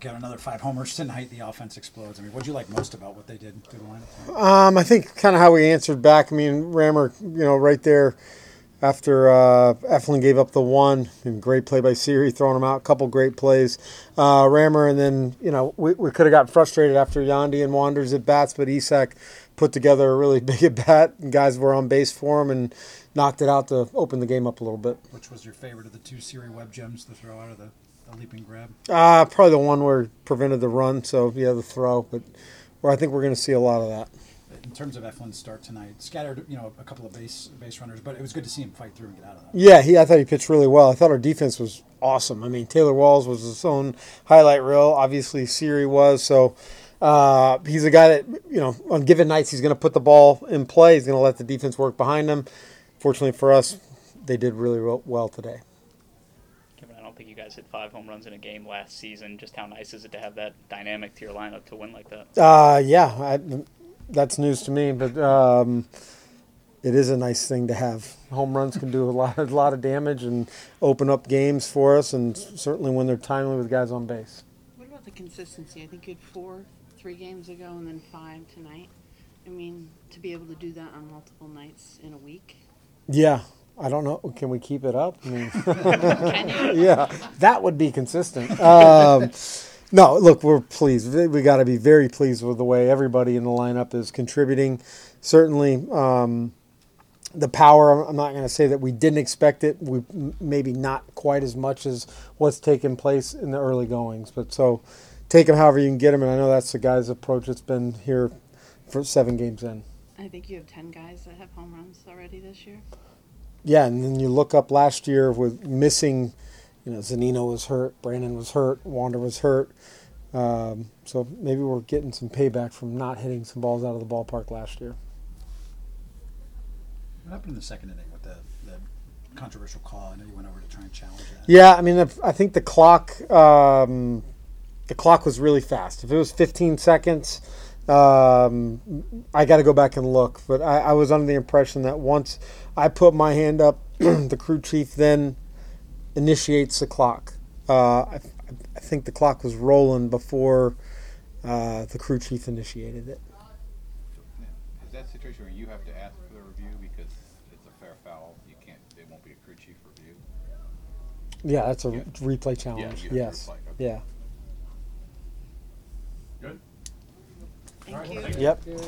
got another five homers tonight. The offense explodes. I mean, what do you like most about what they did to the lineup? Um, I think kind of how we answered back. I mean, Rammer, you know, right there after uh, Eflin gave up the one, and great play by Siri, throwing him out. A couple great plays, uh, Rammer, and then you know we, we could have got frustrated after Yandy and Wanders at bats, but Isaac put together a really big at bat. And guys were on base for him and knocked it out to open the game up a little bit. Which was your favorite of the two Siri Web gems to throw out of the, the leaping grab? Uh, probably the one where it prevented the run. So yeah, the throw, but where I think we're going to see a lot of that. In terms of Eflin's start tonight, scattered, you know, a couple of base base runners, but it was good to see him fight through and get out of that. Yeah, he. I thought he pitched really well. I thought our defense was awesome. I mean, Taylor Walls was his own highlight reel. Obviously, Siri was. So uh, he's a guy that you know on given nights he's going to put the ball in play. He's going to let the defense work behind him. Fortunately for us, they did really well today. Kevin, I don't think you guys hit five home runs in a game last season. Just how nice is it to have that dynamic to your lineup to win like that? Uh, yeah, I, that's news to me, but um, it is a nice thing to have. Home runs can do a lot, a lot of damage and open up games for us, and certainly when they're timely with guys on base. What about the consistency? I think you had four three games ago and then five tonight. I mean, to be able to do that on multiple nights in a week. Yeah, I don't know. Can we keep it up? I mean, Can you? yeah, that would be consistent. Um, no, look, we're pleased. We got to be very pleased with the way everybody in the lineup is contributing. Certainly, um, the power. I'm not going to say that we didn't expect it. We m- maybe not quite as much as what's taken place in the early goings, but so take them however you can get them. And I know that's the guy's approach that's been here for seven games in. I think you have ten guys that have home runs already this year. Yeah, and then you look up last year with missing, you know, Zunino was hurt, Brandon was hurt, Wander was hurt. Um, so maybe we're getting some payback from not hitting some balls out of the ballpark last year. What happened in the second inning with the, the controversial call? I know you went over to try and challenge that. Yeah, I mean, I think the clock, um, the clock was really fast. If it was 15 seconds, um, I got to go back and look. But I, I was under the impression that once I put my hand up, the crew chief then initiates the clock. Uh, I, I think the clock was rolling before uh, the crew chief initiated it. Is that a situation where you have to ask for the review because it's a fair foul? You can't, it won't be a crew chief review? Yeah, that's a Yeah. replay challenge. to yes. replay, okay. Yeah. Thank you. Yep. Okay.